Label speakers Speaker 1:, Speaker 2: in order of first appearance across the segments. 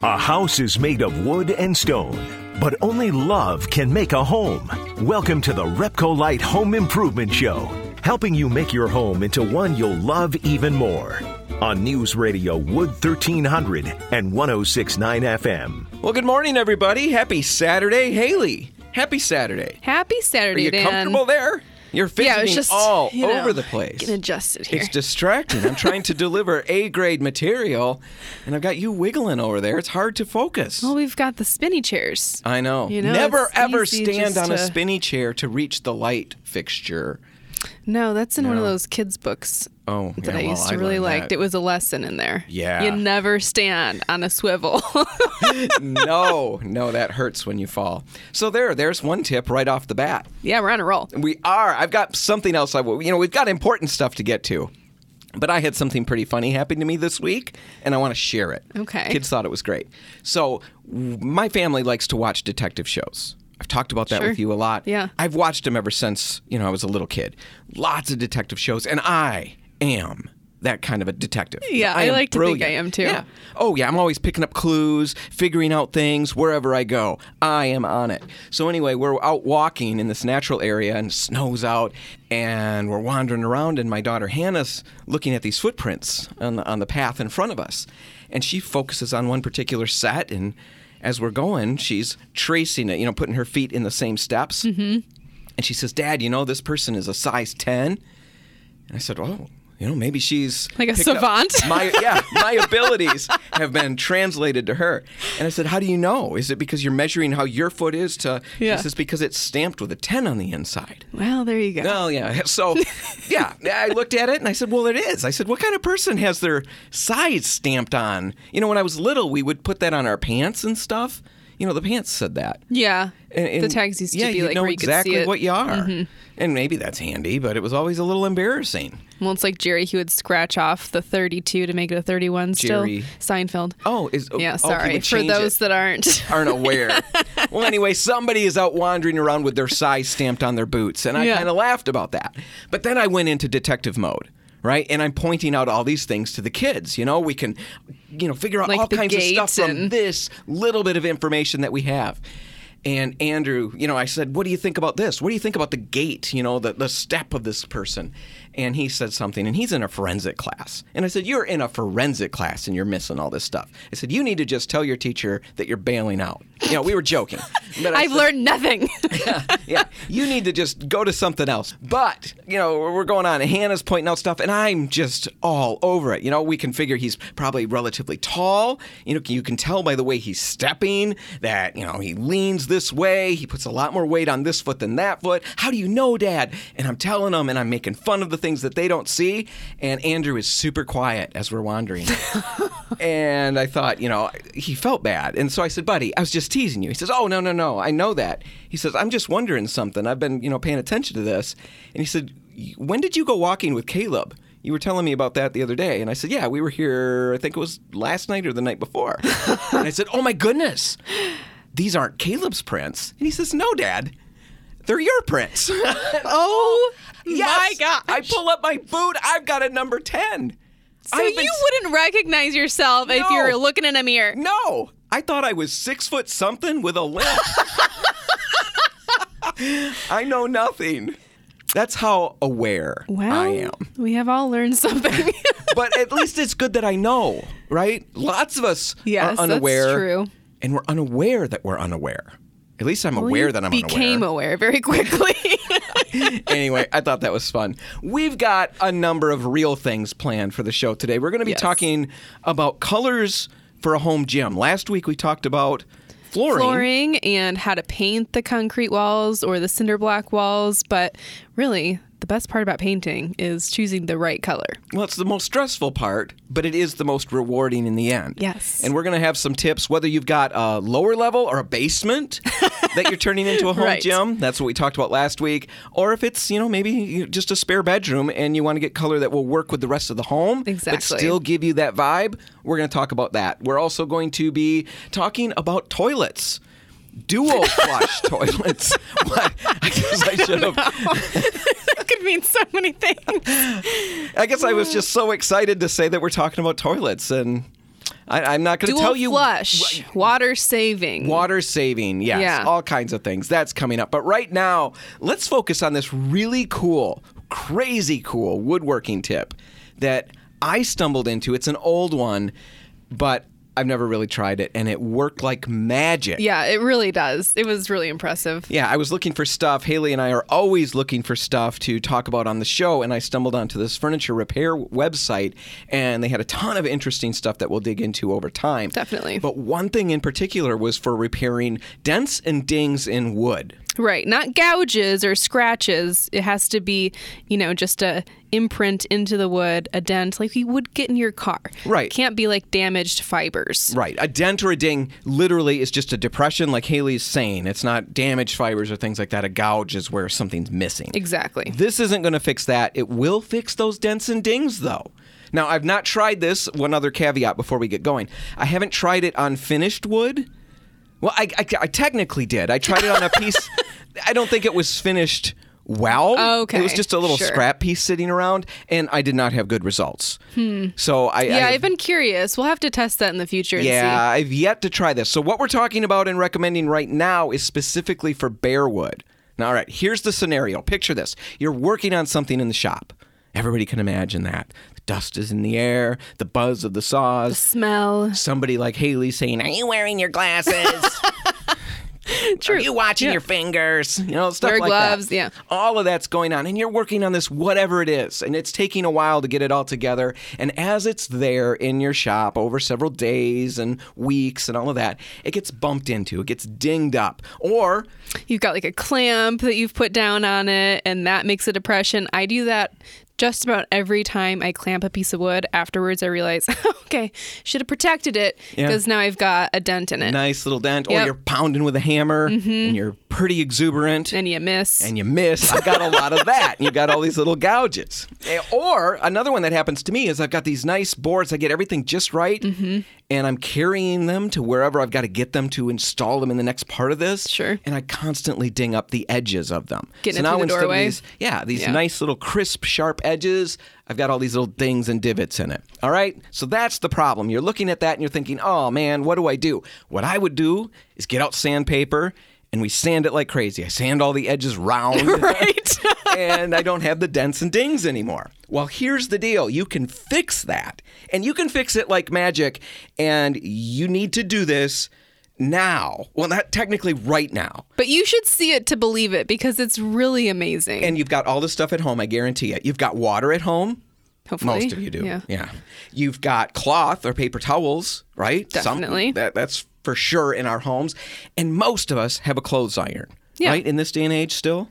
Speaker 1: A house is made of wood and stone, but only love can make a home. Welcome to the Repcolite Home Improvement Show, helping you make your home into one you'll love even more. On News Radio Wood 1300 and 1069 FM.
Speaker 2: Well, good morning, everybody. Happy Saturday. Haley, happy Saturday.
Speaker 3: Happy Saturday,
Speaker 2: Are you
Speaker 3: Dan.
Speaker 2: comfortable there? You're
Speaker 3: Yeah,
Speaker 2: fidgeting
Speaker 3: it's just
Speaker 2: all
Speaker 3: you know,
Speaker 2: over the place.
Speaker 3: Getting adjusted here.
Speaker 2: It's distracting. I'm trying to deliver A grade material, and I've got you wiggling over there. It's hard to focus.
Speaker 3: well, we've got the spinny chairs.
Speaker 2: I know.
Speaker 3: You know,
Speaker 2: Never ever stand on a spinny chair to reach the light fixture.
Speaker 3: No, that's in one of those kids' books
Speaker 2: Oh,
Speaker 3: that
Speaker 2: yeah,
Speaker 3: I
Speaker 2: well,
Speaker 3: used to
Speaker 2: I
Speaker 3: really
Speaker 2: learned
Speaker 3: like.
Speaker 2: that.
Speaker 3: It was a lesson in there.
Speaker 2: Yeah.
Speaker 3: You never stand on a swivel.
Speaker 2: no, no, that hurts when you fall. So there, there's one tip right off the bat.
Speaker 3: yeah, we're on a roll.
Speaker 2: We are. I've got something else. I. You know, we've got important stuff to get to. But I had something pretty funny happen to me this week, and I want to share it.
Speaker 3: Okay.
Speaker 2: Kids thought it was great. So, w- my family likes to watch detective shows. I've talked about that
Speaker 3: Sure.
Speaker 2: with you a lot.
Speaker 3: Yeah.
Speaker 2: I've watched them ever since, you know, I was a little kid. Lots of detective shows, and I am that kind of a detective.
Speaker 3: Yeah, I
Speaker 2: am
Speaker 3: like to think I am too.
Speaker 2: Yeah. Oh, yeah, I'm always picking up clues, figuring out things wherever I go. I am on it. So, anyway, we're out walking in this natural area and snow's out, and we're wandering around, and my daughter Hannah's looking at these footprints on the, on the path in front of us. And she focuses on one particular set, and as we're going, she's tracing it, you know, putting her feet in the same steps. Mm-hmm. And she says, Dad, you know, this person is a size 10. And I said, Oh, you know, maybe she's
Speaker 3: Like a savant?
Speaker 2: My yeah, my abilities have been translated to her. And I said, How do you know? Is it because you're measuring how your foot is to
Speaker 3: Yeah.
Speaker 2: She says because it's stamped with a ten on the inside.
Speaker 3: Well, there you go.
Speaker 2: Well, yeah. So, yeah, I looked at it and I said, "Well, it is." I said, "What kind of person has their size stamped on?" You know, when I was little, we would put that on our pants and stuff. You know, the pants said that.
Speaker 3: Yeah.
Speaker 2: And-
Speaker 3: the tags used to
Speaker 2: yeah,
Speaker 3: be
Speaker 2: you
Speaker 3: like
Speaker 2: know
Speaker 3: where you
Speaker 2: exactly
Speaker 3: could see it. Mm-hmm.
Speaker 2: what you are, and maybe that's handy, but it was always a little embarrassing.
Speaker 3: Well, it's like Jerry, he would scratch off the 32 to make it a 31 still.
Speaker 2: Jerry.
Speaker 3: Seinfeld.
Speaker 2: Oh, is oh,
Speaker 3: yeah,
Speaker 2: oh,
Speaker 3: sorry.
Speaker 2: would
Speaker 3: For those
Speaker 2: it.
Speaker 3: that aren't.
Speaker 2: aren't aware. well, anyway, somebody is out wandering around with their size stamped on their boots, and I
Speaker 3: Yeah.
Speaker 2: kind of laughed about that. But then I went into detective mode. Right, and I'm pointing out all these things to the kids. You know, we can, you know, figure out
Speaker 3: Like
Speaker 2: all kinds of stuff from this little bit of information that we have. And Andrew, you know, I said, "What do you think about this? What do you think about the gait? You know, the the step of this person?" And he said something, and he's in a forensic class. And I said, "You're in a forensic class, and you're missing all this stuff." I said, "You need to just tell your teacher that you're bailing out." You know, we were joking. But
Speaker 3: I've
Speaker 2: said-
Speaker 3: learned nothing.
Speaker 2: yeah, you need to just go to something else. But, you know, we're going on. and Hannah's pointing out stuff, and I'm just all over it. You know, we can figure he's probably relatively tall. You know, you can tell by the way he's stepping that, you know, he leans this way. He puts a lot more weight on this foot than that foot. How do you know, Dad? And I'm telling him, and I'm making fun of the things that they don't see. And Andrew is super quiet as we're wandering. and I thought, you know, he felt bad. And so I said, buddy, I was just teasing you. He says, oh, no, no, no, I know that. He says, I'm just wondering something. I've been, you know, paying attention to this. And he said, when did you go walking with Caleb? You were telling me about that the other day. And I said, yeah, we were here, I think it was last night or the night before. and I said, oh, my goodness, these aren't Caleb's prints. And he says, no, Dad. They're your prints.
Speaker 3: oh, oh
Speaker 2: Yes.
Speaker 3: my God.
Speaker 2: I pull up my boot. I've got a number 10.
Speaker 3: so you
Speaker 2: been-
Speaker 3: wouldn't recognize yourself if you were looking in a mirror.
Speaker 2: No, I thought I was six foot something with a limp. I know nothing. That's how aware
Speaker 3: Well,
Speaker 2: I am.
Speaker 3: we have all learned something.
Speaker 2: But at least it's good that I know, right? Lots of us
Speaker 3: Yes,
Speaker 2: are
Speaker 3: that's
Speaker 2: unaware.
Speaker 3: true.
Speaker 2: And we're unaware that we're unaware. At least I'm
Speaker 3: Well,
Speaker 2: aware that I'm
Speaker 3: became
Speaker 2: unaware.
Speaker 3: aware very quickly.
Speaker 2: anyway, I thought that was fun. We've got a number of real things planned for the show today. We're going to be
Speaker 3: Yes.
Speaker 2: talking about colors for a home gym. Last week we talked about flooring.
Speaker 3: Flooring and how to paint the concrete walls or the cinder block walls, but really the best part about painting is choosing the right color.
Speaker 2: Well, it's the most stressful part, but it is the most rewarding in the end.
Speaker 3: Yes.
Speaker 2: And we're going to have some tips whether you've got a lower level or a basement that you're turning into a home
Speaker 3: Right.
Speaker 2: gym. That's what we talked about last week. Or if it's, you know, maybe just a spare bedroom and you want to get color that will work with the rest of the home,
Speaker 3: exactly.
Speaker 2: but still give you that vibe. We're going to talk about that. We're also going to be talking about toilets. Dual flush toilets. What? I guess I should have.
Speaker 3: that could mean so many things.
Speaker 2: I guess I was just so excited to say that we're talking about toilets, and I, I'm not going to tell you.
Speaker 3: Dual flush, water saving.
Speaker 2: Water saving, yes,
Speaker 3: Yeah.
Speaker 2: all kinds of things. That's coming up. But right now, let's focus on this really cool, crazy cool woodworking tip that I stumbled into. It's an old one, but I've never really tried it, and it worked like magic.
Speaker 3: Yeah, it really does. It was really impressive.
Speaker 2: Yeah, I was looking for stuff. Haley and I are always looking for stuff to talk about on the show, and I stumbled onto this furniture repair website, and they had a ton of interesting stuff that we'll dig into over time.
Speaker 3: Definitely.
Speaker 2: But one thing in particular was for repairing dents and dings in wood.
Speaker 3: Right, not gouges or scratches. It has to be, you know, just a imprint into the wood, a dent like you would get in your car.
Speaker 2: Right.
Speaker 3: Can't be like damaged fibers.
Speaker 2: Right. A dent or a ding literally is just a depression, like Haley's saying. It's not damaged fibers or things like that. A gouge is where something's missing.
Speaker 3: Exactly.
Speaker 2: This isn't going to fix that. It will fix those dents and dings, though. Now, I've not tried this. One other caveat before we get going I haven't tried it on finished wood. Well, I, I, I technically did. I tried it on a piece. I don't think it was finished well.
Speaker 3: Oh, okay.
Speaker 2: It was just a little
Speaker 3: Sure.
Speaker 2: scrap piece sitting around, and I did not have good results. So I.
Speaker 3: Hmm. Yeah,
Speaker 2: I,
Speaker 3: I've been curious. We'll have to test that in the future and
Speaker 2: yeah, I've yet to try this. So what we're talking about and recommending right now is specifically for bare wood. Now, all right, here's the scenario. Picture this: you're working on something in the shop. Everybody can imagine that. The dust is in the air, the buzz of the saws.
Speaker 3: Smell.
Speaker 2: Somebody like Haley saying, "Are you wearing your glasses?
Speaker 3: True.
Speaker 2: Are you watching
Speaker 3: Yeah.
Speaker 2: your fingers? You know, stuff
Speaker 3: Wear
Speaker 2: like
Speaker 3: gloves,
Speaker 2: that.
Speaker 3: yeah.
Speaker 2: All of that's going on, and you're working on this, whatever it is, and it's taking a while to get it all together. And as it's there in your shop over several days and weeks and all of that, it gets bumped into, it gets dinged up, or
Speaker 3: You've got like a clamp that you've put down on it, and that makes a depression. I do that just about every time I clamp a piece of wood. Afterwards, I realize, okay, should have protected it
Speaker 2: Yeah.
Speaker 3: because now I've got a dent in it.
Speaker 2: nice little dent, or you're pounding with a hammer and you're pretty exuberant.
Speaker 3: And you miss.
Speaker 2: and you miss. I've got a lot of that. And you got all these little gouges. Eh, Or another one that happens to me is I've got these nice boards. I get everything just right,
Speaker 3: Mm-hmm.
Speaker 2: and I'm carrying them to wherever I've got to get them to install them in the next part of this.
Speaker 3: Sure.
Speaker 2: And I constantly ding up the edges of them.
Speaker 3: Getting
Speaker 2: so now
Speaker 3: the
Speaker 2: instead
Speaker 3: doorway?
Speaker 2: of these, yeah, these
Speaker 3: Yeah.
Speaker 2: nice little crisp, sharp edges. I've got all these little dings and divots in it. All right? So that's the problem. You're looking at that and you're thinking, oh man, what do I do? What I would do is get out sandpaper and we sand it like crazy. I sand all the edges round.
Speaker 3: right.
Speaker 2: and I don't have the dents and dings anymore. Well, here's the deal you can fix that, and you can fix it like magic, and you need to do this now. Well, not technically right now.
Speaker 3: but you should see it to believe it because it's really amazing.
Speaker 2: And you've got all this stuff at home, I guarantee it. You've got water at home.
Speaker 3: Hopefully.
Speaker 2: Most of you do.
Speaker 3: Yeah.
Speaker 2: Yeah. You've got cloth or paper towels, right? Some-
Speaker 3: Definitely.
Speaker 2: that, that's for sure in our homes. And most of us have a clothes iron,
Speaker 3: Yeah.
Speaker 2: right? In this day and age, still.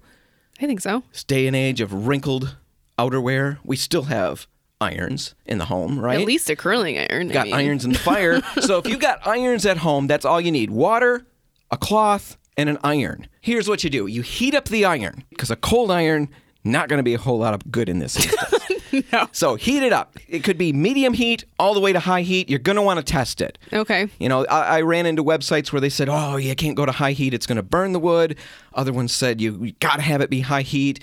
Speaker 3: I think so.
Speaker 2: This day and age of wrinkled outerwear, we still have irons in the home, right?
Speaker 3: At least a curling iron. I
Speaker 2: got
Speaker 3: mean.
Speaker 2: irons in the fire. so if you've got irons at home, that's all you need water, a cloth, and an iron. Here's what you do you heat up the iron, because a cold iron, not going to be a whole lot of good in this instance.
Speaker 3: No.
Speaker 2: So heat it up. It could be medium heat all the way to high heat. You're going to want to test it.
Speaker 3: Okay.
Speaker 2: You know, I, I ran into websites where they said, "Oh, you can't go to high heat; it's going to burn the wood." Other ones said, "You, you got to have it be high heat."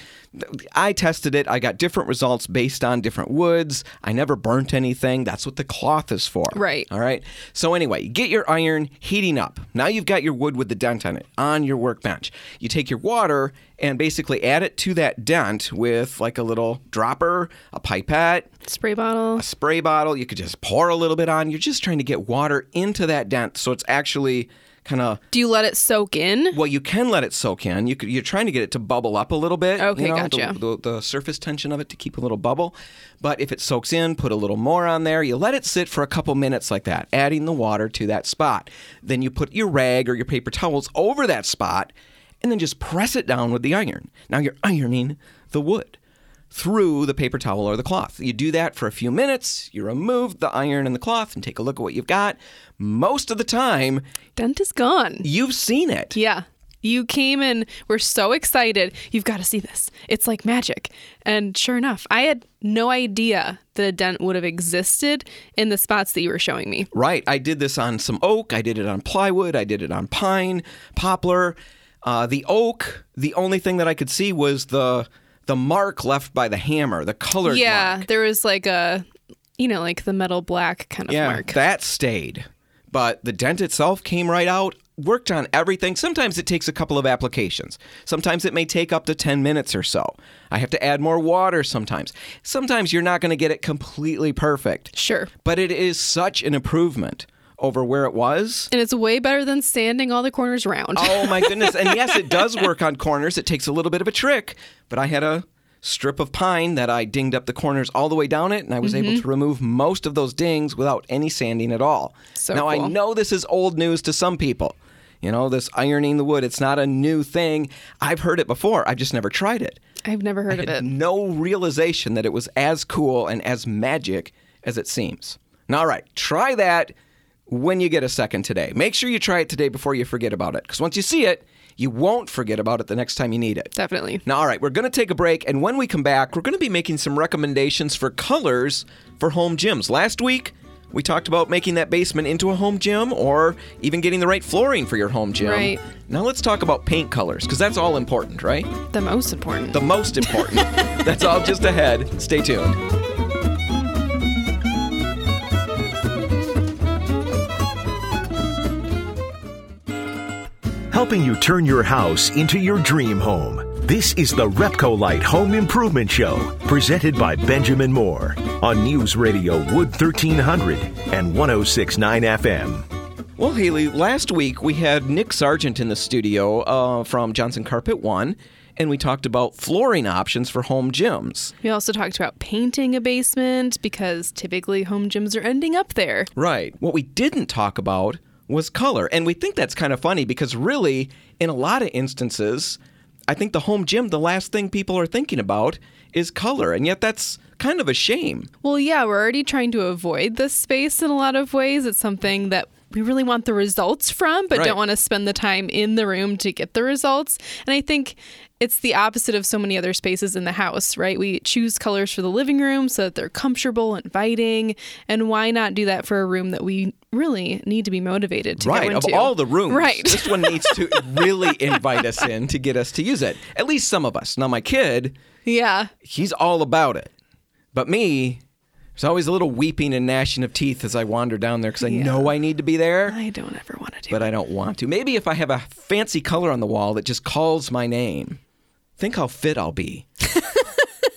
Speaker 2: I tested it. I got different results based on different woods. I never burnt anything. That's what the cloth is for.
Speaker 3: Right.
Speaker 2: All right. So anyway, you get your iron heating up. Now you've got your wood with the dent on it on your workbench. You take your water and basically add it to that dent with like a little dropper, a pipette,
Speaker 3: Spray bottle.
Speaker 2: a spray bottle. You could just pour a little bit on. You're just trying to get water into that dent so it's actually kind of
Speaker 3: Do you let it soak in?
Speaker 2: well, you can let it soak in. You could, you're trying to get it to bubble up a little bit.
Speaker 3: Okay,
Speaker 2: you know,
Speaker 3: gotcha.
Speaker 2: The, the, the surface tension of it to keep a little bubble. But if it soaks in, put a little more on there. You let it sit for a couple minutes like that, adding the water to that spot. Then you put your rag or your paper towels over that spot, and then just press it down with the iron. Now you're ironing the wood through the paper towel or the cloth. You do that for a few minutes, you remove the iron and the cloth and take a look at what you've got. Most of the time,
Speaker 3: Dent is gone.
Speaker 2: you've seen it.
Speaker 3: Yeah. You came and were so excited. You've got to see this. It's like magic. And sure enough, I had no idea that a dent would have existed in the spots that you were showing me.
Speaker 2: Right. I did this on some oak. I did it on plywood. I did it on pine, poplar. Uh, the oak, the only thing that I could see was the the mark left by the hammer, the colored
Speaker 3: yeah,
Speaker 2: mark.
Speaker 3: there was like a you know, like the metal black kind of
Speaker 2: Yeah,
Speaker 3: mark.
Speaker 2: that stayed. But the dent itself came right out, worked on everything. Sometimes it takes a couple of applications. Sometimes it may take up to 10 minutes or so. I have to add more water sometimes. Sometimes you're not going to get it completely perfect.
Speaker 3: Sure.
Speaker 2: But it is such an improvement over where it was.
Speaker 3: And it's way better than sanding all the corners round.
Speaker 2: Oh my goodness. And yes, it does work on corners. It takes a little bit of a trick, but I had a strip of pine that I dinged up the corners all the way down it, and I was able mm-hmm. to remove most of those dings without any sanding at all.
Speaker 3: So
Speaker 2: now, I know this is old news to some people. You know, this ironing the wood, it's not a new thing. I've heard it before, I've just never tried it.
Speaker 3: I've never heard of it.
Speaker 2: no realization that it was as cool and as magic as it seems. Now, all right, try that when you get a second today. Make sure you try it today before you forget about it, because once you see it, you won't forget about it the next time you need it.
Speaker 3: Definitely.
Speaker 2: Now, all right, we're going to take a break, and when we come back, we're going to be making some recommendations for colors for home gyms. Last week, we talked about making that basement into a home gym or even getting the right flooring for your home gym.
Speaker 3: Right.
Speaker 2: Now, let's talk about paint colors, because that's all important, right?
Speaker 3: The most important.
Speaker 2: the most important. That's all just ahead. Stay tuned.
Speaker 1: Helping you turn your house into your dream home. This is the Repcolite Home Improvement Show, presented by Benjamin Moore on News Radio Wood 1300 and 1069 FM.
Speaker 2: Well, Haley, last week we had Nick Sargent in the studio uh, from Johnson Carpet One, and we talked about flooring options for home gyms.
Speaker 3: we also talked about painting a basement because typically home gyms are ending up there.
Speaker 2: Right. What we didn't talk about was color. And we think that's kind of funny because, really, in a lot of instances, I think the home gym, the last thing people are thinking about is color. And yet that's kind of a shame.
Speaker 3: Well, yeah, we're already trying to avoid this space in a lot of ways. It's something that we really want the results from, but
Speaker 2: Right.
Speaker 3: don't want to spend the time in the room to get the results. And I think it's the opposite of so many other spaces in the house, right? We choose colors for the living room so that they're comfortable, inviting, and why not do that for a room that we really need to be motivated to
Speaker 2: right.
Speaker 3: go
Speaker 2: Of all the rooms,
Speaker 3: Right.
Speaker 2: this one needs to really invite us in to get us to use it. At least some of us. Now, my kid,
Speaker 3: yeah.
Speaker 2: he's all about it. But me, there's always a little weeping and gnashing of teeth as I wander down there because I
Speaker 3: Yeah.
Speaker 2: know I need to be there.
Speaker 3: I don't ever want to do
Speaker 2: but I don't want to. Maybe if I have a fancy color on the wall that just calls my name, think how fit I'll be.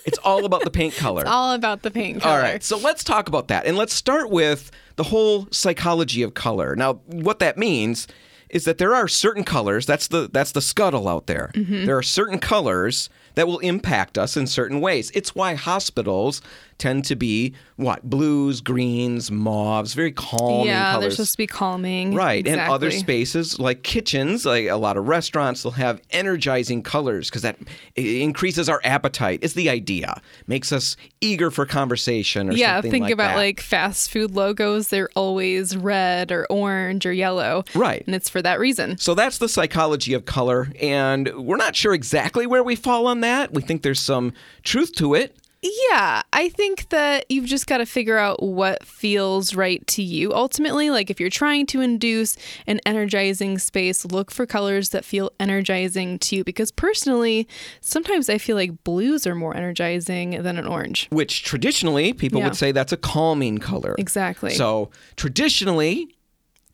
Speaker 2: it's all about the paint color.
Speaker 3: all about the paint color.
Speaker 2: All right, so let's talk about that. And let's start with the whole psychology of color. Now, what that means is that there are certain colors, that's the that's the scuttle out there.
Speaker 3: Mm-hmm.
Speaker 2: There are certain colors that will impact us in certain ways. It's why hospitals tend to be what? Blues, greens, mauves, very calming
Speaker 3: yeah, they're supposed to be calming.
Speaker 2: Right, and other spaces like kitchens, like a lot of restaurants, will have energizing colors because that increases our appetite. Is the idea makes us eager for conversation or
Speaker 3: yeah, think
Speaker 2: like
Speaker 3: about
Speaker 2: that.
Speaker 3: like fast food logos. They're always red or orange or yellow.
Speaker 2: Right.
Speaker 3: And it's for that reason.
Speaker 2: So that's the psychology of color, and we're not sure exactly where we fall on that. We think there's some truth to it.
Speaker 3: Yeah, I think that you've just got to figure out what feels right to you ultimately. Like if you're trying to induce an energizing space, look for colors that feel energizing to you. Because personally, sometimes I feel like blues are more energizing than an orange.
Speaker 2: Which traditionally people
Speaker 3: Yeah.
Speaker 2: would say that's a calming color.
Speaker 3: Exactly.
Speaker 2: So traditionally,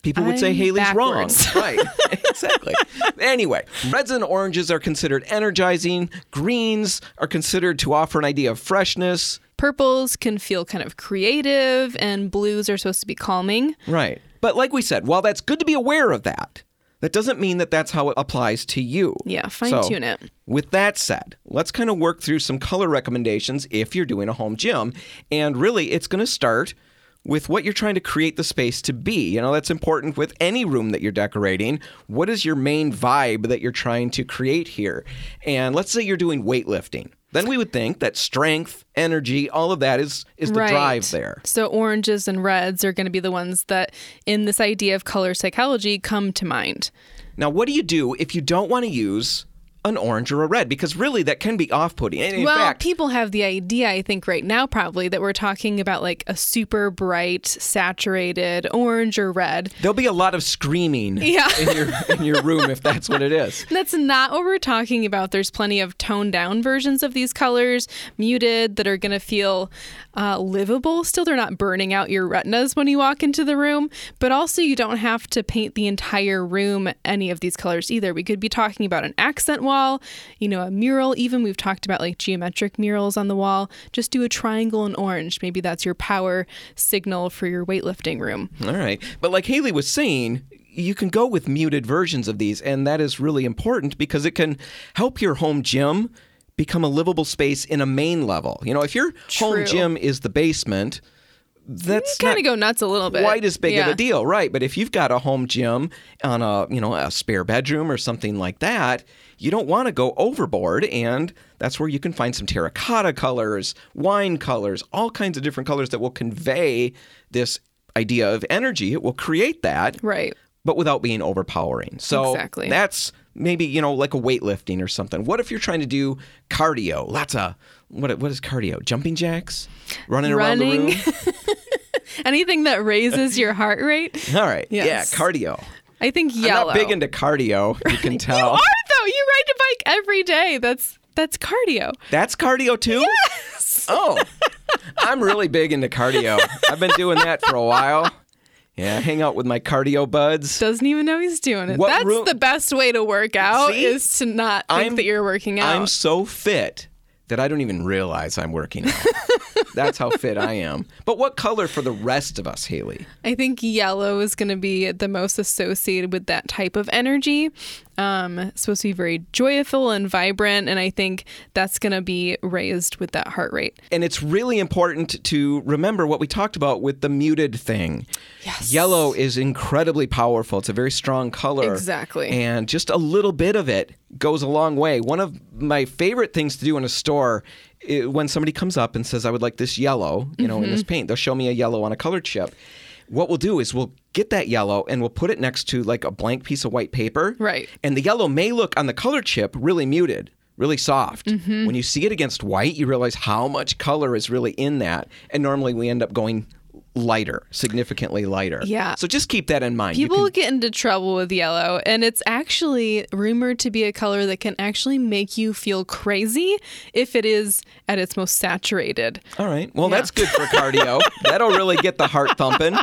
Speaker 2: people would say
Speaker 3: I'm
Speaker 2: Haley's
Speaker 3: backwards.
Speaker 2: wrong. Right. exactly. Anyway, reds and oranges are considered energizing. Greens are considered to offer an idea of freshness.
Speaker 3: Purples can feel kind of creative, and blues are supposed to be calming.
Speaker 2: Right. But like we said, while that's good to be aware of that, that doesn't mean that that's how it applies to you.
Speaker 3: Yeah, fine
Speaker 2: So,
Speaker 3: tune it.
Speaker 2: With that said, let's kind of work through some color recommendations if you're doing a home gym. And really, it's going to start with what you're trying to create the space to be. You know, that's important with any room that you're decorating. What is your main vibe that you're trying to create here? And let's say you're doing weightlifting. Then we would think that strength, energy, all of that is is the drive there.
Speaker 3: So oranges and reds are going to be the ones that, in this idea of color psychology, come to mind.
Speaker 2: Now, what do you do if you don't want to use an orange or a red because really that can be off-putting. And in
Speaker 3: well,
Speaker 2: fact,
Speaker 3: people have the idea, I think, right now probably that we're talking about like a super bright, saturated orange or red.
Speaker 2: there'll be a lot of screaming
Speaker 3: Yeah.
Speaker 2: in your in your room if that's what it is.
Speaker 3: That's not what we're talking about. There's plenty of toned down versions of these colors, muted, that are going to feel uh, livable. Still, they're not burning out your retinas when you walk into the room, but also you don't have to paint the entire room any of these colors either. We could be talking about an accent wall, you know, a mural, even we've talked about like geometric murals on the wall. Just do a triangle in orange. Maybe that's your power signal for your weightlifting room.
Speaker 2: All right. But like Haley was saying, you can go with muted versions of these, and that is really important because it can help your home gym become a livable space in a main level. You know, if your home gym is the basement, that's
Speaker 3: Kind of go nuts a little bit.
Speaker 2: quite as big of a deal, right? But if you've got a home gym on a you know a spare bedroom or something like that, you don't want to go overboard, and that's where you can find some terracotta colors, wine colors, all kinds of different colors that will convey this idea of energy. It will create that,
Speaker 3: Right.
Speaker 2: but without being overpowering. So
Speaker 3: Exactly.
Speaker 2: that's maybe you know like a weightlifting or something. What if you're trying to do cardio? Lots of what what is cardio? Jumping jacks, running, around the room.
Speaker 3: Anything that raises your heart rate.
Speaker 2: All right,
Speaker 3: Yes.
Speaker 2: yeah, cardio.
Speaker 3: I think yellow.
Speaker 2: I'm not big into cardio. You can tell.
Speaker 3: You are though. You ride a bike every day. That's that's cardio.
Speaker 2: That's cardio too.
Speaker 3: Yes.
Speaker 2: Oh, I'm really big into cardio. I've been doing that for a while. Yeah, hang out with my cardio buds.
Speaker 3: Doesn't even know he's doing it.
Speaker 2: What
Speaker 3: That's
Speaker 2: room-
Speaker 3: the best way to work out
Speaker 2: See?
Speaker 3: is to not think
Speaker 2: I'm-
Speaker 3: that you're working out.
Speaker 2: I'm so fit that I don't even realize I'm working out. That's how fit I am. But what color for the rest of us, Haley?
Speaker 3: I think yellow is going to be the most associated with that type of energy. Um, supposed to be very joyful and vibrant, and I think that's going to be raised with that heart rate.
Speaker 2: And it's really important to remember what we talked about with the muted thing.
Speaker 3: Yes.
Speaker 2: Yellow is incredibly powerful. It's a very strong color.
Speaker 3: Exactly.
Speaker 2: And just a little bit of it goes a long way. One of my favorite things to do in a store i- when somebody comes up and says, I would like this yellow, you know, in
Speaker 3: Mm-hmm.
Speaker 2: this paint, they'll show me a yellow on a color chip. What we'll do is we'll get that yellow and we'll put it next to like a blank piece of white paper.
Speaker 3: Right.
Speaker 2: And the yellow may look on the color chip really muted, really soft.
Speaker 3: Mm-hmm.
Speaker 2: When you see it against white, you realize how much color is really in that. And normally we end up going lighter, significantly lighter.
Speaker 3: Yeah.
Speaker 2: So just keep that in mind.
Speaker 3: People
Speaker 2: can-
Speaker 3: get into trouble with yellow, and it's actually rumored to be a color that can actually make you feel crazy if it is at its most saturated.
Speaker 2: All right. Well, that's good for cardio. That'll really get the heart thumping.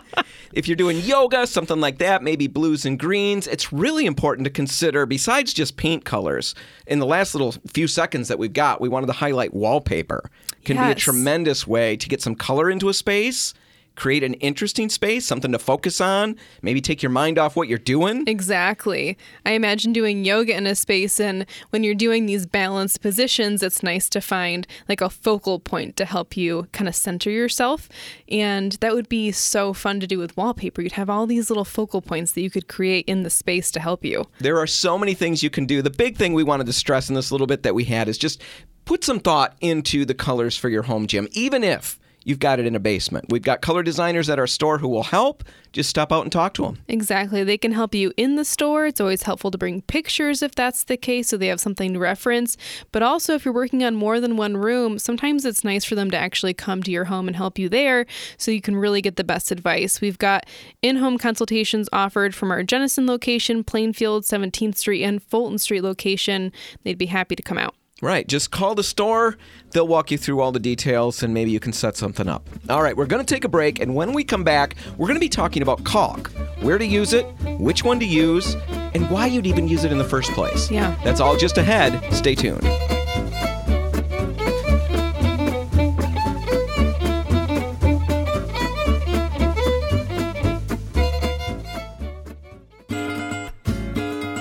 Speaker 2: If you're doing yoga, something like that, maybe blues and greens, it's really important to consider, besides just paint colors, in the last little few seconds that we've got, we wanted to highlight wallpaper. Can be a tremendous way to get some color into a space, create an interesting space, something to focus on, maybe take your mind off what you're doing.
Speaker 3: Exactly. I imagine doing yoga in a space, and when you're doing these balanced positions, it's nice to find like a focal point to help you kind of center yourself. And that would be so fun to do with wallpaper. You'd have all these little focal points that you could create in the space to help you.
Speaker 2: There are so many things you can do. The big thing we wanted to stress in this little bit that we had is just put some thought into the colors for your home gym, even if you've got it in a basement. We've got color designers at our store who will help. Just stop out and talk to them.
Speaker 3: Exactly. They can help you in the store. It's always helpful to bring pictures if that's the case so they have something to reference. But also, if you're working on more than one room, sometimes it's nice for them to actually come to your home and help you there so you can really get the best advice. We've got in home consultations offered from our Jenison location, Plainfield, 17th Street, and Fulton Street location. They'd be happy to come out.
Speaker 2: Right. Just call the store. They'll walk you through all the details and maybe you can set something up. All right. We're going to take a break. And when we come back, we're going to be talking about caulk where to use it, which one to use, and why you'd even use it in the first place.
Speaker 3: Yeah.
Speaker 2: That's all just ahead. Stay tuned.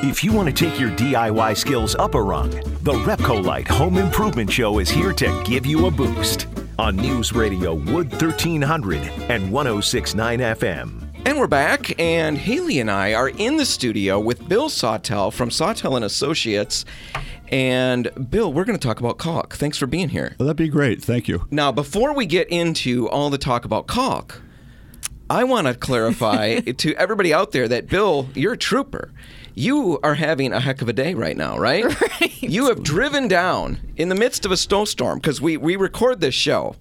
Speaker 1: If you want to take your DIY skills up a rung, the Repcolite Home Improvement Show is here to give you a boost on News Radio Wood 1300 and 1069 FM.
Speaker 2: And we're back, and Haley and I are in the studio with Bill Sawtell from Sawtell and Associates. And Bill, we're going to talk about caulk. Thanks for being here.
Speaker 4: Well, that'd be great. Thank you.
Speaker 2: Now, before we get into all the talk about caulk, I want to clarify to everybody out there that Bill, you're a trooper. You are having a heck of a day right now, right?
Speaker 3: Right.
Speaker 2: You have driven down in the midst of a snowstorm because we, we record this show.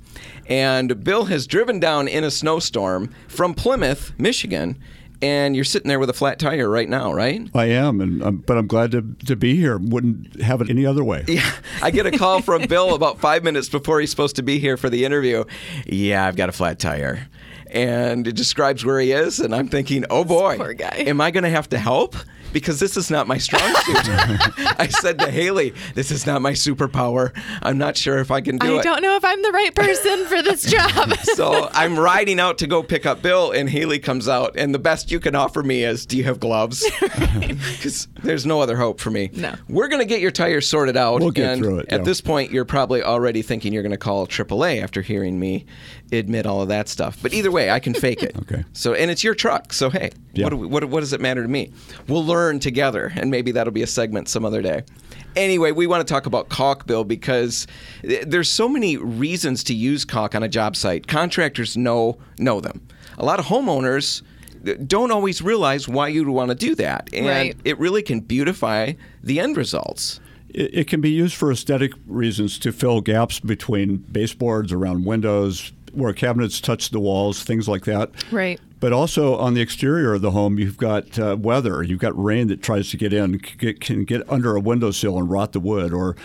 Speaker 2: And Bill has driven down in a snowstorm from Plymouth, Michigan. And you're sitting there with a flat tire right now, right?
Speaker 4: I am, and um, but I'm glad to, to be here. Wouldn't have it any other way.
Speaker 2: Yeah, I get a call from Bill about five minutes before he's supposed to be here for the interview. Yeah, I've got a flat tire. And it describes where he is, and I'm thinking, oh boy,
Speaker 3: poor guy.
Speaker 2: am I going to have to help? Because this is not my strong suit. I said to Haley, this is not my superpower. I'm not sure if I can do
Speaker 3: I
Speaker 2: it.
Speaker 3: I don't know if I'm the right person for this job.
Speaker 2: So I'm riding out to go pick up Bill, and Haley comes out, and the best you can offer me is, "Do you have gloves?" Because there's no other hope for me.
Speaker 3: No.
Speaker 2: We're gonna get your tires sorted out.
Speaker 4: We'll get
Speaker 2: and
Speaker 4: through it,
Speaker 2: At
Speaker 4: yeah.
Speaker 2: this point, you're probably already thinking you're gonna call AAA after hearing me admit all of that stuff. But either way, I can fake it.
Speaker 4: Okay.
Speaker 2: So and it's your truck. So hey,
Speaker 4: Yeah.
Speaker 2: what, do we, what what does it matter to me? We'll learn together, and maybe that'll be a segment some other day. Anyway, we want to talk about caulk, Bill, because there's so many reasons to use caulk on a job site. Contractors know know them. A lot of homeowners don't always realize why you'd want to do that, and
Speaker 3: Right.
Speaker 2: it really can beautify the end results.
Speaker 4: It, it can be used for aesthetic reasons to fill gaps between baseboards, around windows, where cabinets touch the walls, things like that.
Speaker 3: Right.
Speaker 4: But also on the exterior of the home, you've got uh, weather, you've got rain that tries to get in, get, can get under a windowsill and rot the wood, or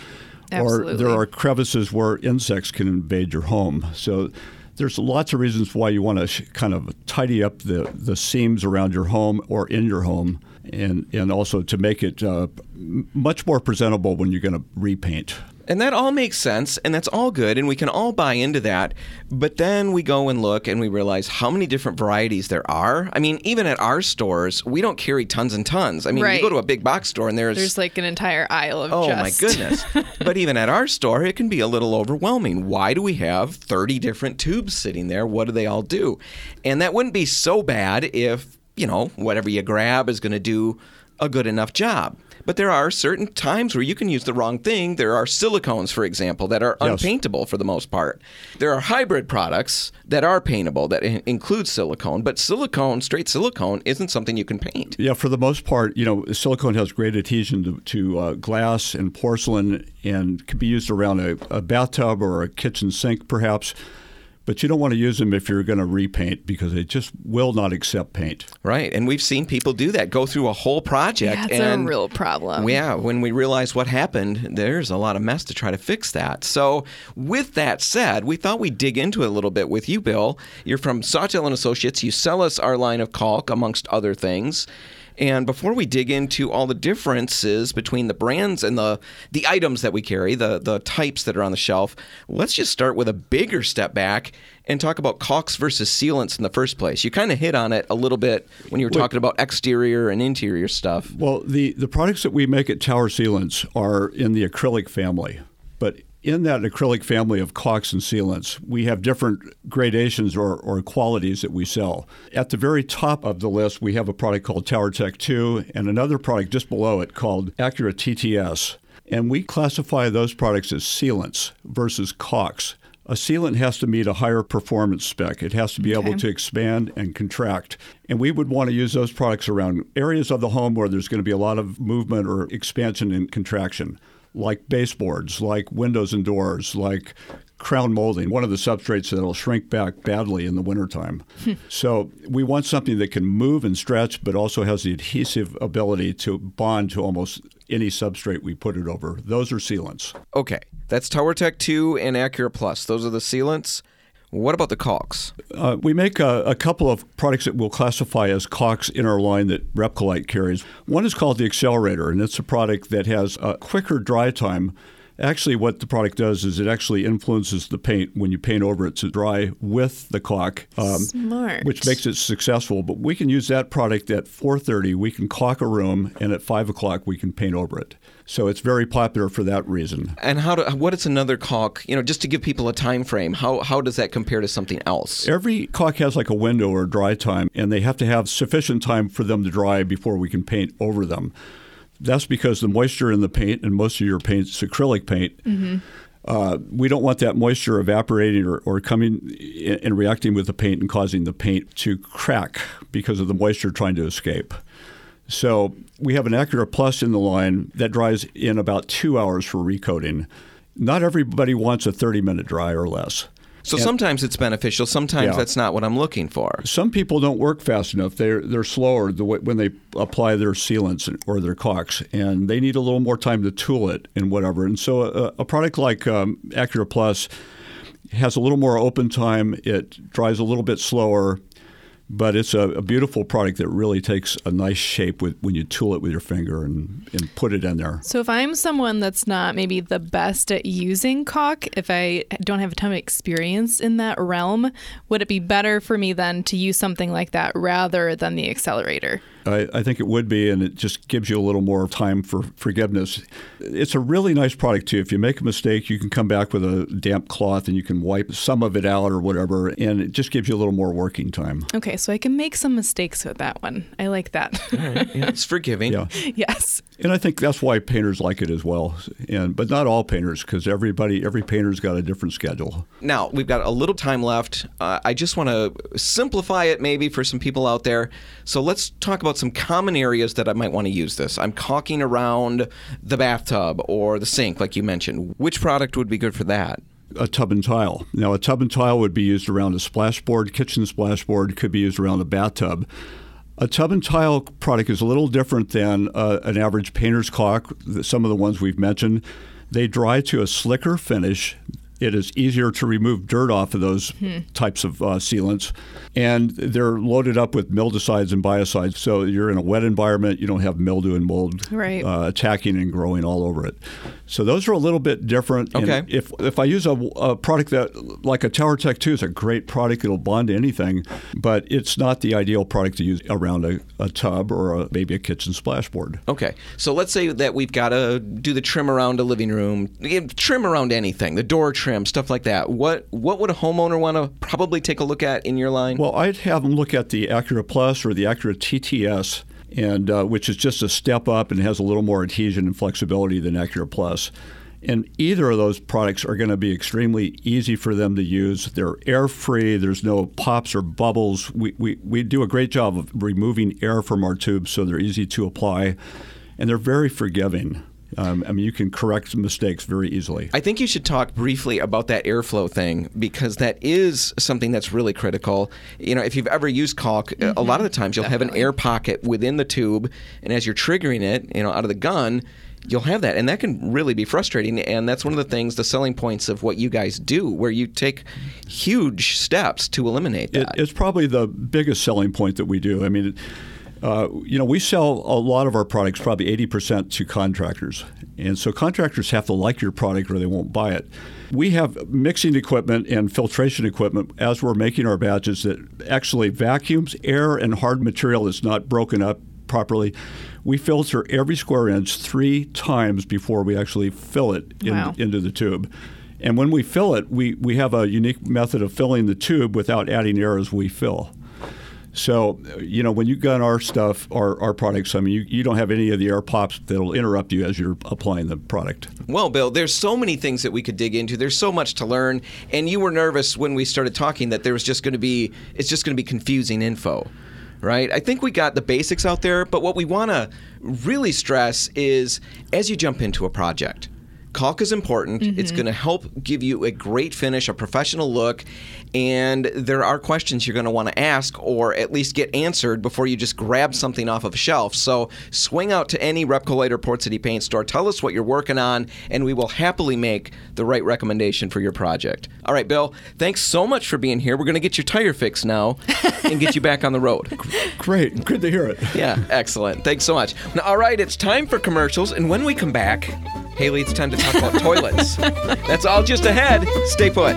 Speaker 4: or there are crevices where insects can invade your home. So there's lots of reasons why you want to sh- kind of tidy up the, the seams around your home or in your home, and and also to make it uh, m- much more presentable when you're going to repaint.
Speaker 2: And that all makes sense, and that's all good, and we can all buy into that. But then we go and look and we realize how many different varieties there are. I mean, even at our stores, we don't carry tons and tons. I mean,
Speaker 3: Right.
Speaker 2: you go to a big box store and there's,
Speaker 3: There's like an entire aisle of
Speaker 2: oh
Speaker 3: just
Speaker 2: my goodness. but even at our store, it can be a little overwhelming. Why do we have 30 different tubes sitting there? What do they all do? And that wouldn't be so bad if, you know, whatever you grab is going to do a good enough job. But there are certain times where you can use the wrong thing. There are silicones, for example, that are
Speaker 4: Yes.
Speaker 2: unpaintable for the most part. There are hybrid products that are paintable that in- include silicone, but silicone, straight silicone, isn't something you can paint.
Speaker 4: Yeah, for the most part, you know, silicone has great adhesion to, to uh, glass and porcelain and can be used around a, a bathtub or a kitchen sink, perhaps. But you don't want to use them if you're going to repaint because they just will not accept paint.
Speaker 2: Right. And we've seen people do that, go through a whole project.
Speaker 3: That's
Speaker 2: and
Speaker 3: a real problem.
Speaker 2: Yeah, when we realize what happened, there's a lot of mess to try to fix that. So, with that said, we thought we'd dig into it a little bit with you, Bill. You're from Sawtell and Associates. You sell us our line of caulk, amongst other things. And before we dig into all the differences between the brands and the the items that we carry, the the types that are on the shelf, let's just start with a bigger step back and talk about caulks versus sealants in the first place. You kind of hit on it a little bit when you were talking about exterior and interior stuff.
Speaker 4: Well, the, the products that we make at Tower Sealants are in the acrylic family. In that acrylic family of caulks and sealants, we have different gradations or, or qualities that we sell. At the very top of the list, we have a product called Tower Tech 2 and another product just below it called Acura TTS. And we classify those products as sealants versus caulks. A sealant has to meet a higher performance spec. It has to be able to expand and contract. And we would want to use those products around areas of the home where there's going to be a lot of movement or expansion and contraction, like baseboards, like windows and doors, like crown molding, one of the substrates that'll shrink back badly in the wintertime. so we want something that can move and stretch, but also has the adhesive ability to bond to almost any substrate we put it over. Those are sealants.
Speaker 2: Okay, that's Tower Tech 2 and Acura Plus. Those are the sealants. What about the caulks?
Speaker 4: Uh, we make a, a couple of products that we'll classify as caulks in our line that Repcolite carries. One is called the Accelerator, and it's a product that has a quicker dry time. Actually, what the product does is it actually influences the paint when you paint over it to dry with the caulk, um,
Speaker 3: Smart.
Speaker 4: which makes it successful. But we can use that product at 4:30. We can caulk a room, and at 5 o'clock we can paint over it. So it's very popular for that reason.
Speaker 2: And how do, what is another caulk? You know, just to give people a time frame, how, how does that compare to something else?
Speaker 4: Every caulk has like a window or dry time, and they have to have sufficient time for them to dry before we can paint over them. That's because the moisture in the paint, and most of your paint's acrylic paint, uh, we don't want that moisture evaporating or, or coming in- and reacting with the paint and causing the paint to crack because of the moisture trying to escape. So we have an Acura Plus in the line that dries in about two hours for recoating. Not everybody wants a 30 minute dry or less.
Speaker 2: So sometimes it's beneficial. Sometimes
Speaker 4: Yeah.
Speaker 2: that's not what I'm looking for.
Speaker 4: Some people don't work fast enough. They're they're slower the way, when they apply their sealants or their caulks, and they need a little more time to tool it and whatever. And so a, a product like um, Acura Plus has a little more open time. It dries a little bit slower, but it's a, a beautiful product that really takes a nice shape with when you tool it with your finger and, and put it in there.
Speaker 3: So if I'm someone that's not maybe the best at using caulk, if I don't have a ton of experience in that realm, would it be better for me then to use something like that rather than the accelerator?
Speaker 4: I, I think it would be, and it just gives you a little more time for forgiveness. It's a really nice product, too. If you make a mistake, you can come back with a damp cloth and you can wipe some of it out or whatever, and it just gives you a little more working time.
Speaker 3: Okay, so I can make some mistakes with that one. I like that.
Speaker 2: Yeah, it's forgiving.
Speaker 4: Yeah.
Speaker 3: yes.
Speaker 4: And I think that's why painters like it as well. And But not all painters, because everybody, every painter's got a different schedule.
Speaker 2: Now, we've got a little time left. Uh, I just want to simplify it maybe for some people out there. So let's talk about some common areas that I might want to use this. I'm caulking around the bathtub or the sink, like you mentioned. Which product would be good for that?
Speaker 4: a tub and tile. Now, a tub and tile would be used around a splashboard, kitchen splashboard, could be used around a bathtub. A tub and tile product is a little different than uh, an average painter's caulk. Some of the ones we've mentioned, they dry to a slicker finish. It is easier to remove dirt off of those types of uh, sealants, and they're loaded up with mildewcides and biocides. So you're in a wet environment, you don't have mildew and mold
Speaker 3: Right.
Speaker 4: uh, attacking and growing all over it. So those are a little bit different. And
Speaker 2: Okay.
Speaker 4: if if I use a, a product that like a Tower Tech 2 is a great product, it'll bond to anything, but it's not the ideal product to use around a, a tub or a, maybe a kitchen splashboard.
Speaker 2: Okay, so let's say that we've got to do the trim around a living room, trim around anything, the door trim, stuff like that. What what would a homeowner want to probably take a look at in your line?
Speaker 4: Well, I'd have them look at the Acura Plus or the Acura TTS, and uh, which is just a step up and has a little more adhesion and flexibility than Acura Plus. And either of those products are going to be extremely easy for them to use. They're air free, there's no pops or bubbles. We, we, we do a great job of removing air from our tubes so they're easy to apply, and they're very forgiving. Um, I mean, you can correct mistakes very easily.
Speaker 2: I think you should talk briefly about that airflow thing because that is something that's really critical. You know, if you've ever used caulk, a lot of the times you'll have an air pocket within the tube, and as you're triggering it, you know, out of the gun, you'll have that, and that can really be frustrating. And that's one of the things, the selling points of what you guys do, where you take huge steps to eliminate
Speaker 4: It,
Speaker 2: that.
Speaker 4: it's probably the biggest selling point that we do. I mean, uh, you know, we sell a lot of our products, probably 80% to contractors. And so contractors have to like your product or they won't buy it. We have mixing equipment and filtration equipment as we're making our batches that actually vacuums air and hard material that's not broken up properly. We filter every square inch three times before we actually fill it in,
Speaker 3: Wow.
Speaker 4: into the tube. And when we fill it, we, we have a unique method of filling the tube without adding air as we fill. So, you know, when you gun our stuff, our, our products, I mean, you, you don't have any of the air pops that'll interrupt you as you're applying the product.
Speaker 2: Well, Bill, there's so many things that we could dig into. There's so much to learn, and you were nervous when we started talking that there was just going to be it's just going to be confusing info. Right? I think we got the basics out there, but what we want to really stress is as you jump into a project, caulk is important. It's mm-hmm. going to help give you a great finish, a professional look, and there are questions you're going to want to ask or at least get answered before you just grab something off of a shelf. So swing out to any Repcolite or Port City Paint store, tell us what you're working on, and we will happily make the right recommendation for your project. All right, Bill, thanks so much for being here. We're going to get your tire fixed now and get you back on the road.
Speaker 4: Great. Good to hear it.
Speaker 2: Yeah, excellent. Thanks so much. Now, all right, it's time for commercials, and when we come back, Haley, it's time to talk about toilets. That's all just ahead. Stay put.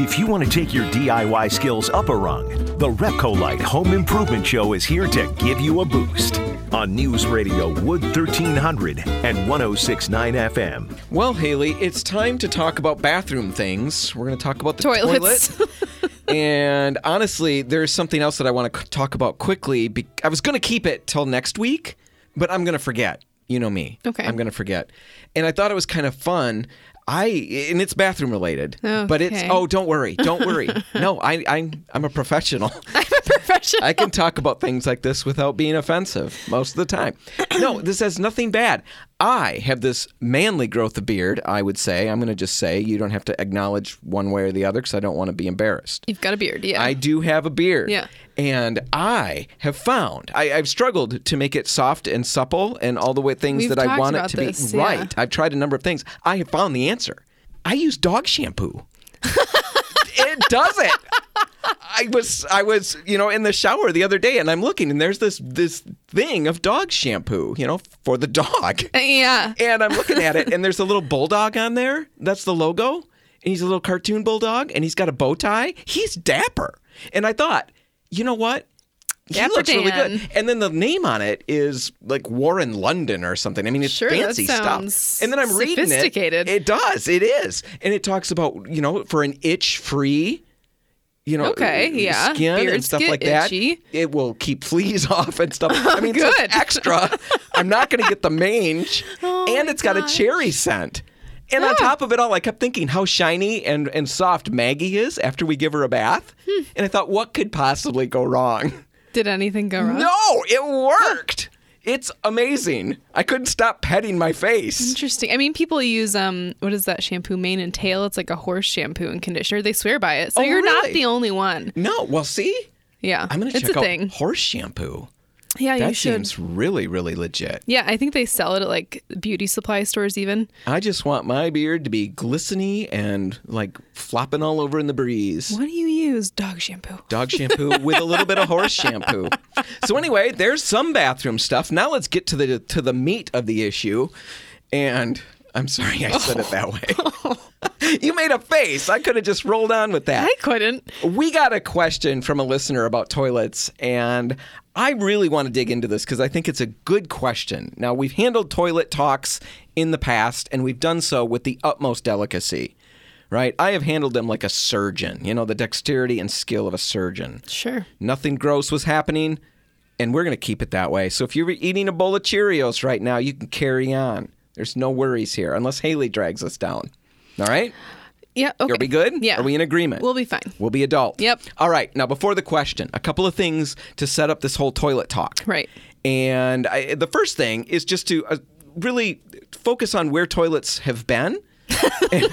Speaker 1: If you want to take your DIY skills up a rung, the Repcolite Home Improvement Show is here to give you a boost on News Radio Wood 1300 and 1069 FM.
Speaker 2: Well, Haley, it's time to talk about bathroom things. We're going to talk about the
Speaker 3: Toilets.
Speaker 2: toilet. and honestly, there's something else that I want to talk about quickly. I was going to keep it till next week, but I'm going to forget. You know me.
Speaker 3: Okay.
Speaker 2: I'm going to forget. And I thought it was kind of fun. I and it's bathroom related, okay. but it's oh don't worry, don't worry. no, I I'm I'm a professional.
Speaker 3: Professional.
Speaker 2: I can talk about things like this without being offensive most of the time. No, this has nothing bad. I have this manly growth of beard, I would say. I'm going to just say you don't have to acknowledge one way or the other because I don't want to be embarrassed.
Speaker 3: You've got a beard, yeah.
Speaker 2: I do have a beard.
Speaker 3: Yeah.
Speaker 2: And I have found, I, I've struggled to make it soft and supple and all the way things
Speaker 3: We've
Speaker 2: that I want it to
Speaker 3: this,
Speaker 2: be.
Speaker 3: yeah.
Speaker 2: Right. I've tried a number of things. I have found the answer. I use dog shampoo. it does it. I was I was you know in the shower the other day and I'm looking and there's this this thing of dog shampoo you know for the dog.
Speaker 3: Yeah.
Speaker 2: and I'm looking at it and there's a little bulldog on there. That's the logo. And he's a little cartoon bulldog and he's got a bow tie. He's dapper. And I thought you know what? He
Speaker 3: Dapper
Speaker 2: looks really good. And then the name on it is like Warren London or something. I mean it's
Speaker 3: Sure,
Speaker 2: fancy stuff. and then I'm reading it. it does. It is. And it talks about you know for an itch free you know,
Speaker 3: Okay, yeah.
Speaker 2: skin and stuff like that.
Speaker 3: itchy.
Speaker 2: It will keep fleas off and stuff. I mean, so it's
Speaker 3: Good.
Speaker 2: extra. I'm not going to get the mange,
Speaker 3: Oh
Speaker 2: and it's got a cherry scent. And on
Speaker 3: Ah.
Speaker 2: top of it all, I kept thinking how shiny and, and soft Maggie is after we give her a bath.
Speaker 3: Hmm.
Speaker 2: And I thought, what could possibly go wrong?
Speaker 3: Did anything go wrong?
Speaker 2: No, it worked. It's amazing. I couldn't stop petting my face.
Speaker 3: Interesting. I mean, people use um, what is that shampoo? Mane and tail. It's like a horse shampoo and conditioner. They swear by it. So
Speaker 2: Oh,
Speaker 3: you're not the only one.
Speaker 2: No, well, see,
Speaker 3: Yeah,
Speaker 2: I'm going to
Speaker 3: it's
Speaker 2: check
Speaker 3: a
Speaker 2: out
Speaker 3: thing.
Speaker 2: horse shampoo.
Speaker 3: Yeah, you
Speaker 2: That
Speaker 3: should.
Speaker 2: seems really, really legit.
Speaker 3: Yeah, I think they sell it at like beauty supply stores even.
Speaker 2: I just want my beard to be glistening and like flopping all over in the breeze.
Speaker 3: What do you use? Dog shampoo.
Speaker 2: Dog shampoo with a little bit of horse shampoo. So anyway, there's some bathroom stuff. Now let's get to the to the meat of the issue. And I'm sorry I said it that way. Oh. you made a face. I could have just rolled on with that.
Speaker 3: I couldn't.
Speaker 2: We got a question from a listener about toilets, and I really want to dig into this because I think it's a good question. Now, we've handled toilet talks in the past, and we've done so with the utmost delicacy, right? I have handled them like a surgeon, you know, the dexterity and skill of a surgeon.
Speaker 3: Sure.
Speaker 2: Nothing gross was happening, and we're going to keep it that way. So if you're eating a bowl of Cheerios right now, you can carry on. There's no worries here, unless Haley drags us down. All right?
Speaker 3: Yeah. Okay.
Speaker 2: Are we good?
Speaker 3: Yeah.
Speaker 2: Are we in agreement?
Speaker 3: We'll be fine.
Speaker 2: We'll be adult.
Speaker 3: Yep.
Speaker 2: All right. Now, before the question, a couple of things to set up this whole toilet talk.
Speaker 3: Right.
Speaker 2: And I, the first thing is just to uh, really focus on where toilets have been. and,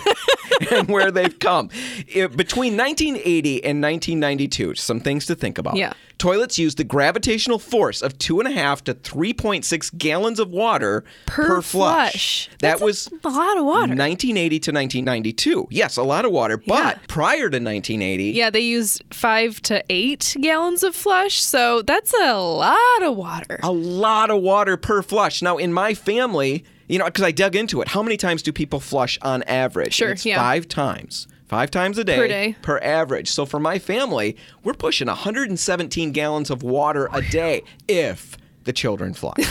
Speaker 2: and where they've come. It- between 1980 and 1992, some things to think about.
Speaker 3: Yeah.
Speaker 2: Toilets used the gravitational force of two and a half to 3.6 gallons of water
Speaker 3: Per
Speaker 2: flush.
Speaker 3: flush.
Speaker 2: That
Speaker 3: That's
Speaker 2: was
Speaker 3: a lot of water.
Speaker 2: 1980 to 1992. Yes, a lot of water. But
Speaker 3: Yeah.
Speaker 2: prior to 1980,
Speaker 3: Yeah, they used five to eight gallons of flush, so that's a lot of water.
Speaker 2: a lot of water per flush. Now, in my family, you know, because I dug into it, how many times do people flush on average?
Speaker 3: Sure,
Speaker 2: it's
Speaker 3: yeah.
Speaker 2: five times. Five times a day,
Speaker 3: Per day.
Speaker 2: per average. So for my family, we're pushing 117 gallons of water a day if the children flush.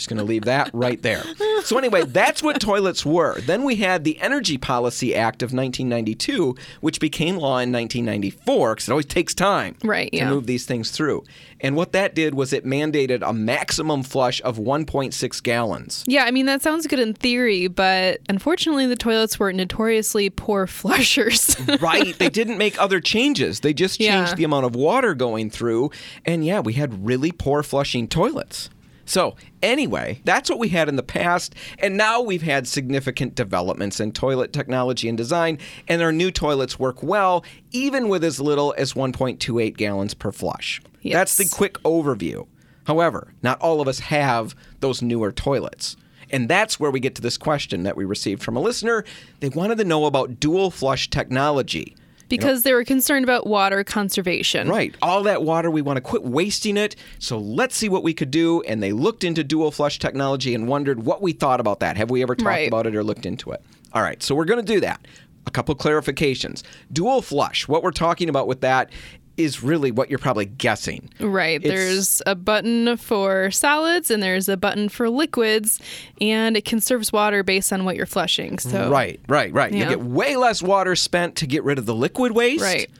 Speaker 2: Just going to leave that right there. So, anyway, that's what toilets were. Then we had the Energy Policy Act of 1992, which became law in 1994, because it always takes time
Speaker 3: Right,
Speaker 2: to
Speaker 3: yeah.
Speaker 2: move these things through. And what that did was it mandated a maximum flush of 1.6 gallons.
Speaker 3: Yeah, I mean, that sounds good in theory, but unfortunately, the toilets were notoriously poor flushers.
Speaker 2: Right. they didn't make other changes. They just changed
Speaker 3: Yeah.
Speaker 2: the amount of water going through. And yeah, we had really poor flushing toilets. So, anyway, that's what we had in the past. And now we've had significant developments in toilet technology and design. And our new toilets work well, even with as little as 1.28 gallons per flush. That's the quick overview. However, not all of us have those newer toilets. And that's where we get to this question that we received from a listener. They wanted to know about dual flush technology.
Speaker 3: Because they were concerned about water conservation.
Speaker 2: Right. All that water, we want to quit wasting it. So let's see what we could do. And they looked into dual flush technology and wondered what we thought about that. Have we ever talked
Speaker 3: Right.
Speaker 2: about it or looked into it? All right. So we're going to do that. A couple clarifications. Dual flush, what we're talking about with that is really what you're probably guessing.
Speaker 3: Right.
Speaker 2: It's-
Speaker 3: There's a button for solids and there's a button for liquids, and it conserves water based on what you're flushing. So
Speaker 2: Right, right, right. You get way less water spent to get rid of the liquid waste.
Speaker 3: Right.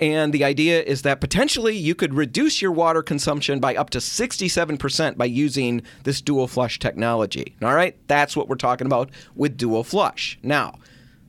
Speaker 2: And the idea is that potentially you could reduce your water consumption by up to 67% by using this dual flush technology. All right, that's what we're talking about with dual flush. Now,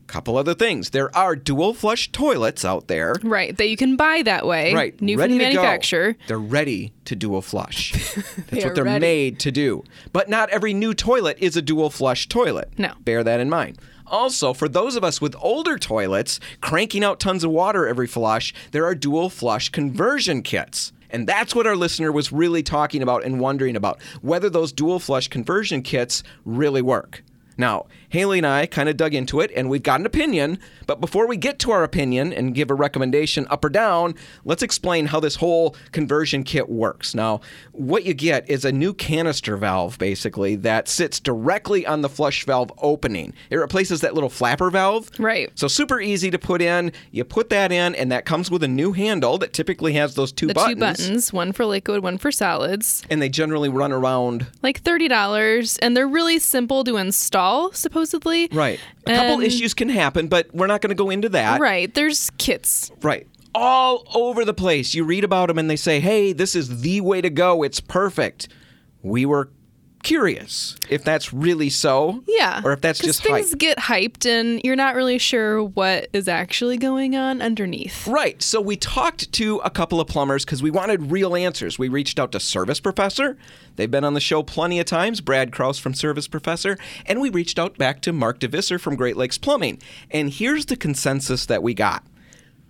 Speaker 2: couple other things. There are dual flush toilets out there.
Speaker 3: Right, that you can buy that way.
Speaker 2: Right,
Speaker 3: New
Speaker 2: ready
Speaker 3: from the
Speaker 2: to go.
Speaker 3: manufacturer.
Speaker 2: They're ready to dual flush. That's
Speaker 3: They
Speaker 2: what they're
Speaker 3: ready.
Speaker 2: made to do. But not every new toilet is a dual flush toilet.
Speaker 3: No.
Speaker 2: Bear that in mind. Also, for those of us with older toilets cranking out tons of water every flush, there are dual flush conversion kits. And that's what our listener was really talking about and wondering about whether those dual flush conversion kits really work. Now, Haley and I kind of dug into it and we've got an opinion, but before we get to our opinion and give a recommendation up or down, let's explain how this whole conversion kit works. Now, what you get is a new canister valve basically that sits directly on the flush valve opening. It replaces that little flapper valve.
Speaker 3: Right.
Speaker 2: So super easy to put in. You put that in and that comes with a new handle that typically has those two
Speaker 3: The
Speaker 2: buttons.
Speaker 3: two buttons, one for liquid, one for solids.
Speaker 2: And they generally run around
Speaker 3: Like $30, and they're really simple to install, supposedly.
Speaker 2: Right. A couple issues can happen, but we're not going to go into that.
Speaker 3: Right, there's kits.
Speaker 2: Right. All over the place. You read about them and they say, hey, this is the way to go. It's perfect. We were curious if that's really so.
Speaker 3: Yeah.
Speaker 2: Or if that's just
Speaker 3: things
Speaker 2: hype.
Speaker 3: get hyped and you're not really sure what is actually going on underneath.
Speaker 2: Right. So we talked to a couple of plumbers because we wanted real answers. We reached out to Service Professor. They've been on the show plenty of times. Brad Kraus from Service Professor. And we reached out back to Mark DeVisser from Great Lakes Plumbing. And here's the consensus that we got.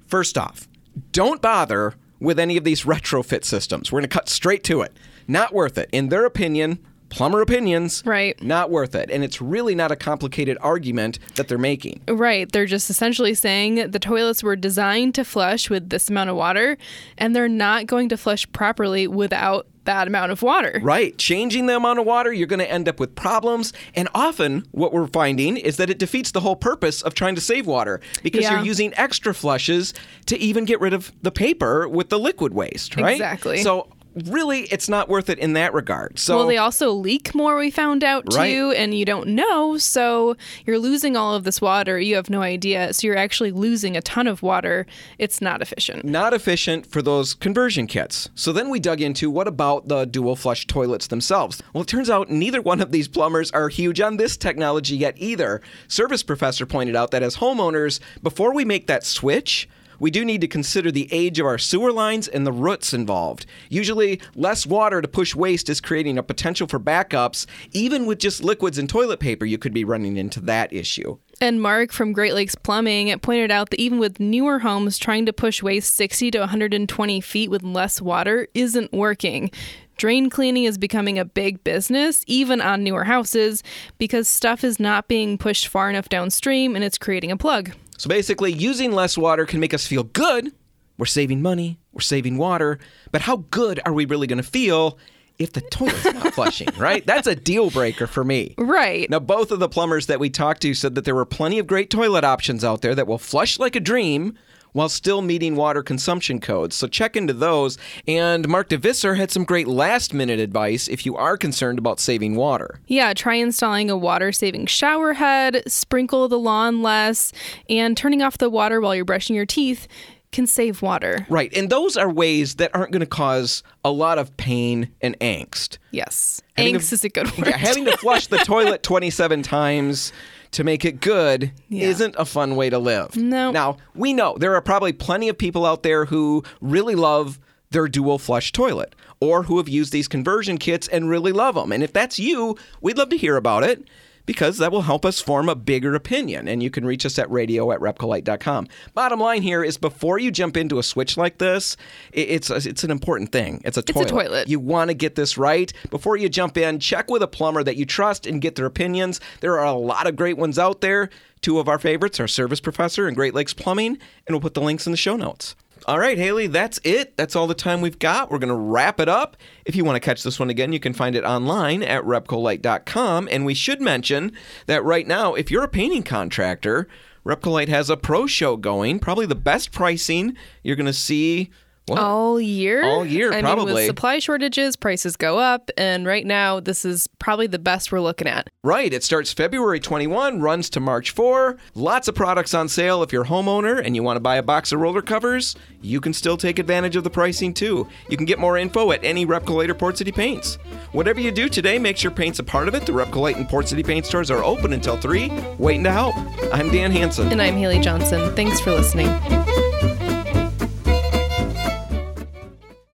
Speaker 2: First off, don't bother with any of these retrofit systems. We're going to cut straight to it. Not worth it. In their opinion, plumber opinions,
Speaker 3: Right.
Speaker 2: not worth it. And it's really not a complicated argument that they're making.
Speaker 3: Right. They're just essentially saying the toilets were designed to flush with this amount of water, and they're not going to flush properly without that amount of water.
Speaker 2: Right. Changing the amount of water, you're going to end up with problems. And often, what we're finding is that it defeats the whole purpose of trying to save water because
Speaker 3: Yeah.
Speaker 2: you're using extra flushes to even get rid of the paper with the liquid waste, right?
Speaker 3: Exactly.
Speaker 2: So, really, it's not worth it in that regard. So,
Speaker 3: Well, they also leak more, we found out too,
Speaker 2: Right.
Speaker 3: and you don't know. So you're losing all of this water. You have no idea. So you're actually losing a ton of water. It's not efficient.
Speaker 2: not efficient for those conversion kits. So then we dug into what about the dual flush toilets themselves? Well, it turns out neither one of these plumbers are huge on this technology yet either. Service Professor pointed out that as homeowners, before we make that switch, we do need to consider the age of our sewer lines and the roots involved. Usually, less water to push waste is creating a potential for backups. Even with just liquids and toilet paper, you could be running into that issue.
Speaker 3: And Mark from Great Lakes Plumbing pointed out that even with newer homes, trying to push waste 60 to 120 feet with less water isn't working. Drain cleaning is becoming a big business, even on newer houses, because stuff is not being pushed far enough downstream and it's creating a plug.
Speaker 2: So basically, using less water can make us feel good. We're saving money, we're saving water, but how good are we really going to feel if the toilet's not flushing, right? That's a deal breaker for me.
Speaker 3: Right.
Speaker 2: Now, both of the plumbers that we talked to said that there were plenty of great toilet options out there that will flush like a dream while still meeting water consumption codes. So check into those. And Mark DeVisser had some great last minute advice if you are concerned about saving water.
Speaker 3: Yeah, try installing a water saving shower head, sprinkle the lawn less, and turning off the water while you're brushing your teeth can save water.
Speaker 2: Right. And those are ways that aren't going to cause a lot of pain and angst.
Speaker 3: Yes.
Speaker 2: Having
Speaker 3: Angst
Speaker 2: to-
Speaker 3: is a good word.
Speaker 2: Yeah, having to flush the toilet 27 times to make it good
Speaker 3: Yeah.
Speaker 2: isn't a fun way to live.
Speaker 3: No.
Speaker 2: Now, we know there are probably plenty of people out there who really love their dual flush toilet or who have used these conversion kits and really love them. And if that's you, we'd love to hear about it because that will help us form a bigger opinion. And you can reach us at radio at repcolite.com. Bottom line here is before you jump into a switch like this, it's, a, it's an important thing. It's a
Speaker 3: a
Speaker 2: toilet.
Speaker 3: toilet.
Speaker 2: You want to get this right. Before you jump in, check with a plumber that you trust and get their opinions. There are a lot of great ones out there. Two of our favorites are Service Professor and Great Lakes Plumbing, and we'll put the links in the show notes. All right, Haley, that's it. That's all the time we've got. We're going to wrap it up. If you want to catch this one again, you can find it online at repcolite.com. And we should mention that right now, if you're a painting contractor, Repcolite has a pro show going, probably the best pricing you're going to see What?
Speaker 3: all year.
Speaker 2: All year,
Speaker 3: I mean,
Speaker 2: probably.
Speaker 3: with supply shortages, prices go up, and right now this is probably the best we're looking at.
Speaker 2: Right. It starts February 21, runs to March 4. Lots of products on sale. If you're a homeowner and you want to buy a box of roller covers, you can still take advantage of the pricing too. You can get more info at any Repcolite or Port City Paints. Whatever you do today, make sure paint's a part of it. The Repcolite and Port City Paint stores are open until 3, waiting to help. I'm Dan Hanson.
Speaker 3: And I'm Haley Johnson. Thanks for listening.